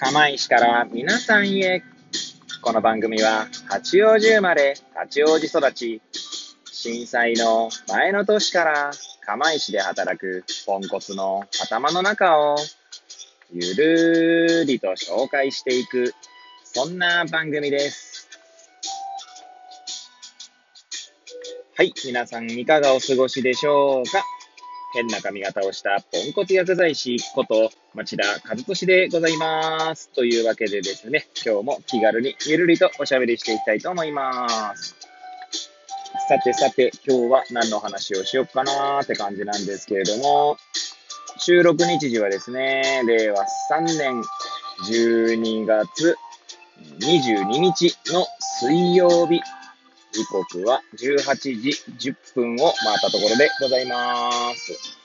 釜石から皆さんへ。この番組は八王子生まれ、八王子育ち、震災の前の年から釜石で働くポンコツの頭の中をゆるりと紹介していく、そんな番組です。はい、皆さんいかがお過ごしでしょうか？変な髪型をしたポンコツ薬剤師こと町田和俊でございます。というわけでですね、今日も気軽にゆるりとおしゃべりしていきたいと思います。さてさて、今日は何の話をしようかなーって感じなんですけれども、収録日時はですね、令和3年12月22日の水曜日時刻は18時10分を回ったところでございます。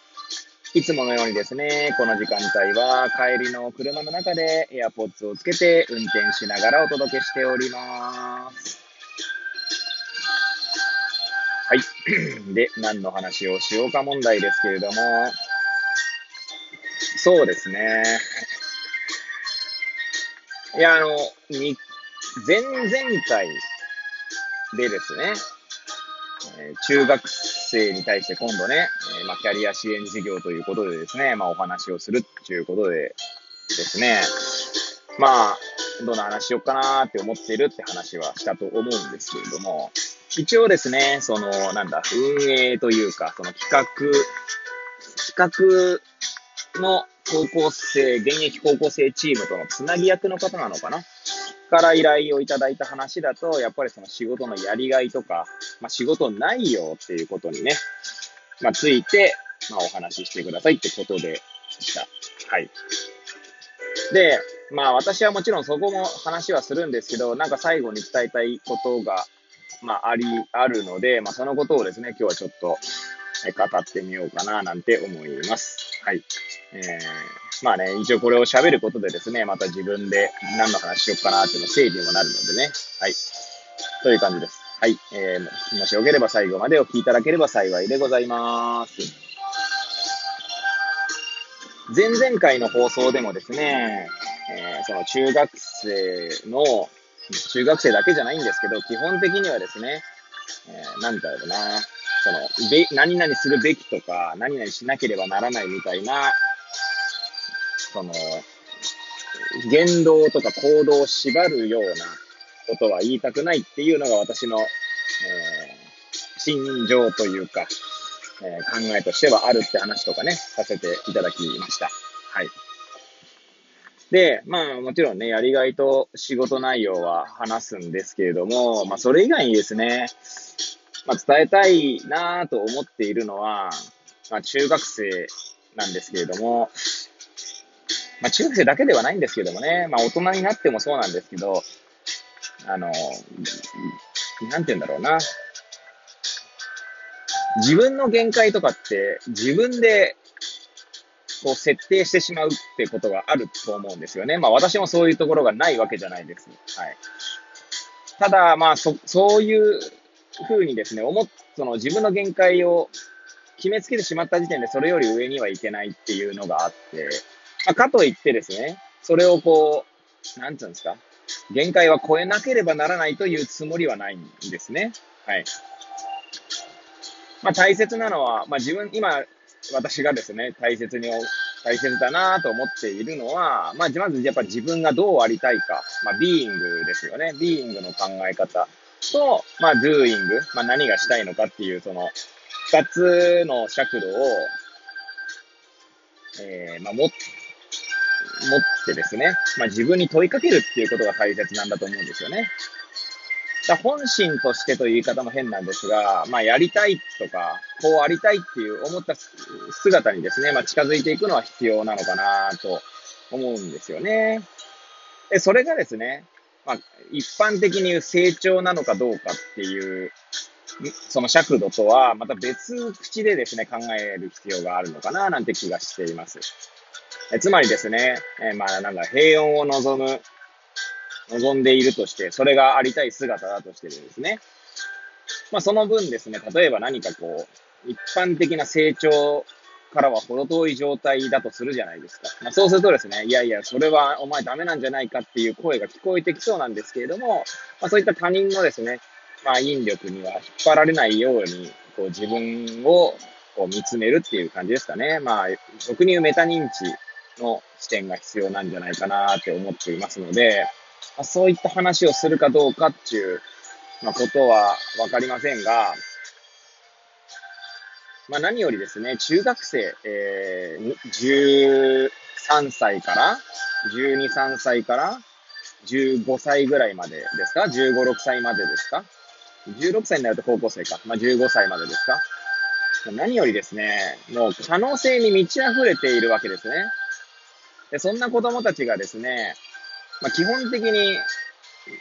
いつものようにですね、この時間帯は帰りの車の中で AirPods をつけて運転しながらお届けしております。はい。で、何の話をしようか問題ですけれども、そうですね。いや、あの、に前々回でですね、え中学生に対して今度ね、えまあ、キャリア支援事業ということでですね、まあ、お話をするということでですね、まあ、どんな話しようかなって思ってるって話はしたと思うんですけれども、一応ですね、その、なんだ、運営というか、その企画、企画の高校生、現役高校生チームとのつなぎ役の方なのかなから依頼をいただいた話だと、やっぱりその仕事のやりがいとか、まあ、仕事内容っていうことにね、まあ、ついて、まあ、お話ししてくださいってことでした。はい。で、まあ私はもちろんそこも話はするんですけど、なんか最後に伝えたいことが、まああり、あるので、まあそのことをですね、今日はちょっと語ってみようかななんて思います。はい。えー、まあね、一応これを喋ることでですね、また自分で何の話しようかなっていうの整理にもなるのでね。はい。という感じです。はい。えー、もしよければ最後までお聞きいただければ幸いでございます。前々回の放送でもですね、えー、その中学生の、中学生だけじゃないんですけど、基本的にはですね、えー、なんだろうな、その、べ、何々するべきとか、何々しなければならないみたいな、その、言動とか行動を縛るようなことは言いたくないっていうのが私の、えー、心情というか、えー、考えとしてはあるって話とかね、させていただきました。はい。で、まあもちろんね、やりがいと仕事内容は話すんですけれども、まあそれ以外にですね、まあ伝えたいなと思っているのは、まあ中学生なんですけれども、まあ、中学生だけではないんですけどもね、まあ、大人になってもそうなんですけど、あの、なんて言うんだろうな。自分の限界とかって自分でこう設定してしまうってことがあると思うんですよね。まあ私もそういうところがないわけじゃないです。はい。ただ、まあそ、そういうふうにですね、思っ、その自分の限界を決めつけてしまった時点でそれより上にはいけないっていうのがあって、まあ、かといってですね、それをこう、なんつうんですか、限界は超えなければならないというつもりはないんですね。はい。まあ、大切なのは、まあ、自分、今、私がですね、大切に、大切だなと思っているのは、まあ、まずやっぱ自分がどうありたいか、まあ、ビーイングですよね。ビーイングの考え方と、まあ、ドゥーイング、まあ、何がしたいのかっていう、その、二つの尺度を、えー、まあ、持っ持ってですね、まあ、自分に問いかけるっていうことが大切なんだと思うんですよね。だ本心としてという言い方も変なんですが、まあ、やりたいとか、こうありたいっていう思った姿にですね、まあ、近づいていくのは必要なのかなと思うんですよね。で、それがですね、まあ、一般的に言う成長なのかどうかっていう、その尺度とはまた別口でですね、考える必要があるのかななんて気がしています。えつまりですね、え、まあ、なんだ、平穏を望む、望んでいるとして、それがありたい姿だとしてですね。まあ、その分ですね、例えば何かこう、一般的な成長からは程遠い状態だとするじゃないですか。まあ、そうするとですね、いやいや、それはお前ダメなんじゃないかっていう声が聞こえてきそうなんですけれども、まあ、そういった他人のですね、まあ、引力には引っ張られないように、こう自分をこう見つめるっていう感じですかね。まあ、俗に言うメタ認知の視点が必要なんじゃないかなって思っていますので、まあ、そういった話をするかどうかっていう、まあ、ことはわかりませんが、まあ、何よりですね、中学生、えー、13歳から、12、3歳から15歳ぐらいまでですか ?15、6歳までですか ?16 歳になると高校生か。まあ、15歳までですか？何よりですね、もう可能性に満ち溢れているわけですね。で、そんな子供たちがですね、まあ、基本的に、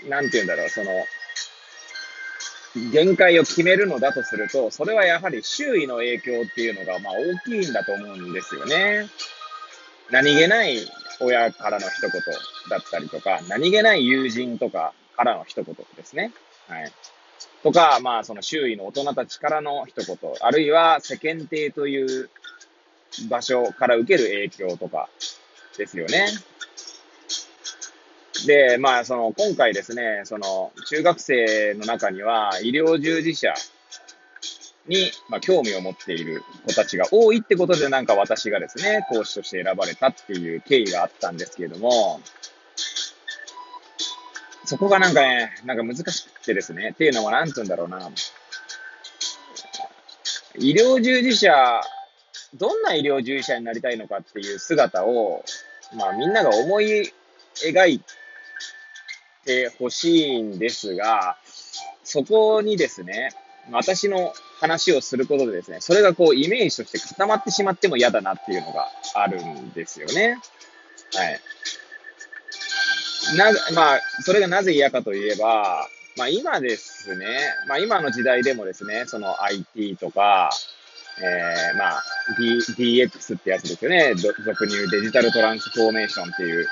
なんて言うんだろう、その、限界を決めるのだとすると、それはやはり周囲の影響っていうのが、まあ大きいんだと思うんですよね。何気ない親からの一言だったりとか、何気ない友人とかからの一言ですね。はい。とか、まあその周囲の大人たちからの一言、あるいは世間体という場所から受ける影響とかですよね。で、まあ、その、今回ですね、その、中学生の中には、医療従事者に、まあ、興味を持っている子たちが多いってことで、なんか私がですね、講師として選ばれたっていう経緯があったんですけれども、そこがなんかね、なんか難しくてですね、っていうのはなんつうんだろうな、医療従事者、どんな医療従事者になりたいのかっていう姿を、まあみんなが思い描いてほしいんですが、そこにですね、私の話をすることでですね、それがこうイメージとして固まってしまっても嫌だなっていうのがあるんですよね。はい。な、まあ、それがなぜ嫌かといえば、まあ今ですね、まあ今の時代でもですね、その IT とか、えー、まあ、D、DX ってやつですよね。俗に言うデジタルトランスフォーメーションっていう、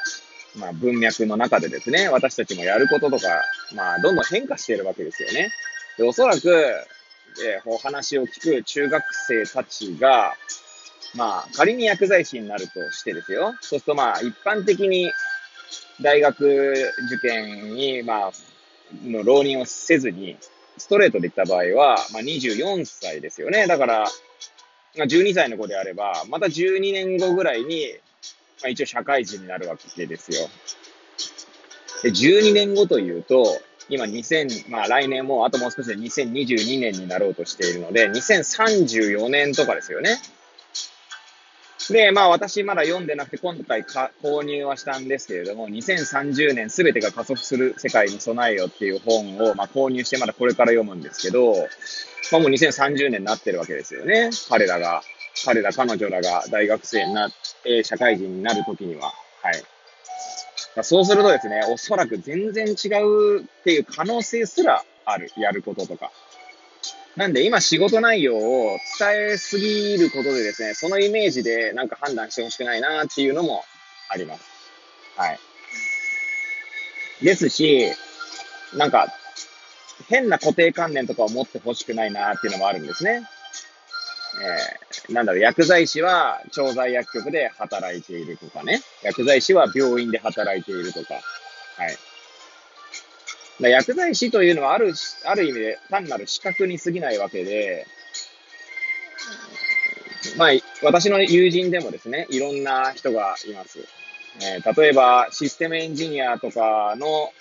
まあ、文脈の中でですね、私たちもやることとか、まあ、どんどん変化しているわけですよね。で、おそらく、えー、お話を聞く中学生たちが、まあ、仮に薬剤師になるとしてですよ。そうすると、まあ、一般的に大学受験に、まあ、の浪人をせずに、ストレートで言った場合は、まあ、24歳ですよね。だから、まあ、12歳の子であれば、また12年後ぐらいに、まあ、一応社会人になるわけですよ。で、12年後というと、今2000、まあ来年もあともう少しで2022年になろうとしているので、2034年とかですよね。で、まあ私まだ読んでなくて今回か購入はしたんですけれども、2030年すべてが加速する世界に備えよっていう本を、まあ、購入してまだこれから読むんですけど、まあもう2030年になってるわけですよね。彼らが、彼ら彼女らが大学生になって、社会人になるときには。はい。まそうするとですね、おそらく全然違うっていう可能性すらある。やることとか。なんで今仕事内容を伝えすぎることでですね、そのイメージでなんか判断してほしくないなっていうのもあります。はい。ですし、なんか、変な固定観念とかを持ってほしくないなっていうのもあるんですね。えー、なんだろう、薬剤師は調剤薬局で働いているとかね。薬剤師は病院で働いているとか。はい。だ薬剤師というのはある、ある意味で単なる資格に過ぎないわけで、まあ、私の友人でもですね、いろんな人がいます。えー、例えば、システムエンジニアとかの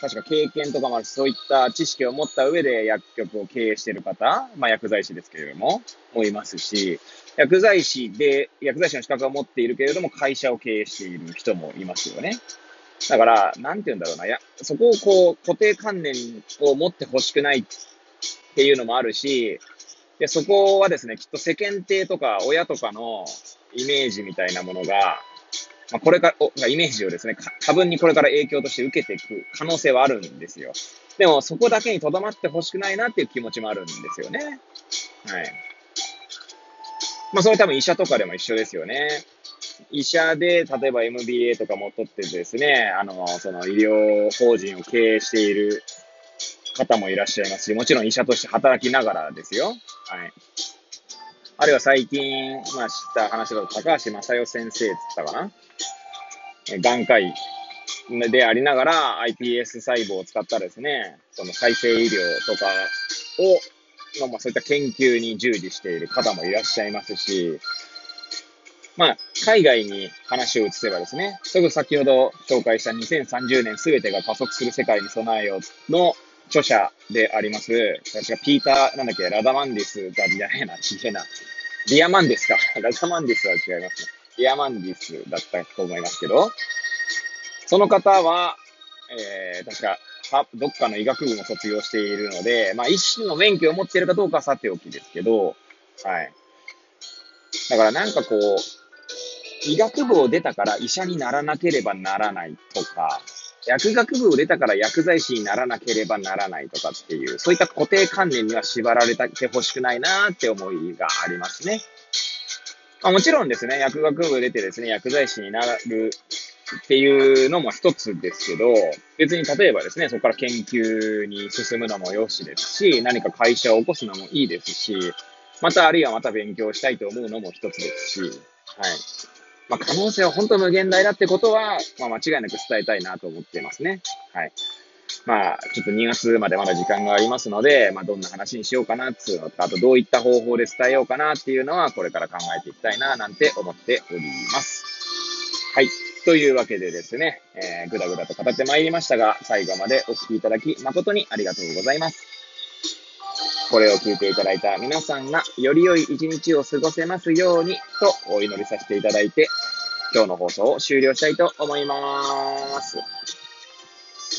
確か経験とか、まあるしそういった知識を持った上で薬局を経営している方、まあ薬剤師ですけれども、もいますし、薬剤師で、薬剤師の資格を持っているけれども、会社を経営している人もいますよね。だから、なんて言うんだろうな、や、そこをこう、固定観念を持ってほしくないっていうのもあるし、で、そこはですね、きっと世間体とか親とかのイメージみたいなものが、まあ、これから、イメージをですね、多分にこれから影響として受けていく可能性はあるんですよ。でも、そこだけに留まってほしくないなっていう気持ちもあるんですよね。はい。まあ、それ多分医者とかでも一緒ですよね。医者で、例えば MBA とかも取ってですね、あの、その医療法人を経営している方もいらっしゃいますし、もちろん医者として働きながらですよ。はい。あるいは最近、まあ知った話だと高橋正代先生って言ったかな眼科医でありながら iPS 細胞を使ったですね、その再生医療とかを、まあ、そういった研究に従事している方もいらっしゃいますし、まあ、海外に話を移せばですね、すぐ先ほど紹介した2030年すべてが加速する世界に備えようの著者であります、確かピーター、なんだっけ、ラダマンディスが、じゃないな、ちげな。リアマンディスか。ラダマンディスは違いますね。リアマンディスだったと思いますけど、その方は、えー、確か、どっかの医学部も卒業しているので、まあ、医師の免許を持っているかどうかはさておきですけど、はい。だからなんかこう、医学部を出たから医者にならなければならないとか、薬学部を出たから薬剤師にならなければならないとかっていう、そういった固定観念には縛られてほしくないなって思いがありますね。まあ、もちろんですね、薬学部出てですね、薬剤師になるっていうのも一つですけど、別に例えばですね、そこから研究に進むのもよしですし、何か会社を起こすのもいいですし、またあるいはまた勉強したいと思うのも一つですし、はい。まあ、可能性は本当無限大だってことは、まあ、間違いなく伝えたいなと思っていますね。はい。まあ、ちょっと2月までまだ時間がありますので、まあ、どんな話にしようかなっていうのと、あとどういった方法で伝えようかなっていうのは、これから考えていきたいな、なんて思っております。はい。というわけでですね、えー、ぐだぐだと語ってまいりましたが、最後までお聴きいただき誠にありがとうございます。これを聞いていただいた皆さんが、より良い一日を過ごせますように、とお祈りさせていただいて、今日の放送を終了したいと思います。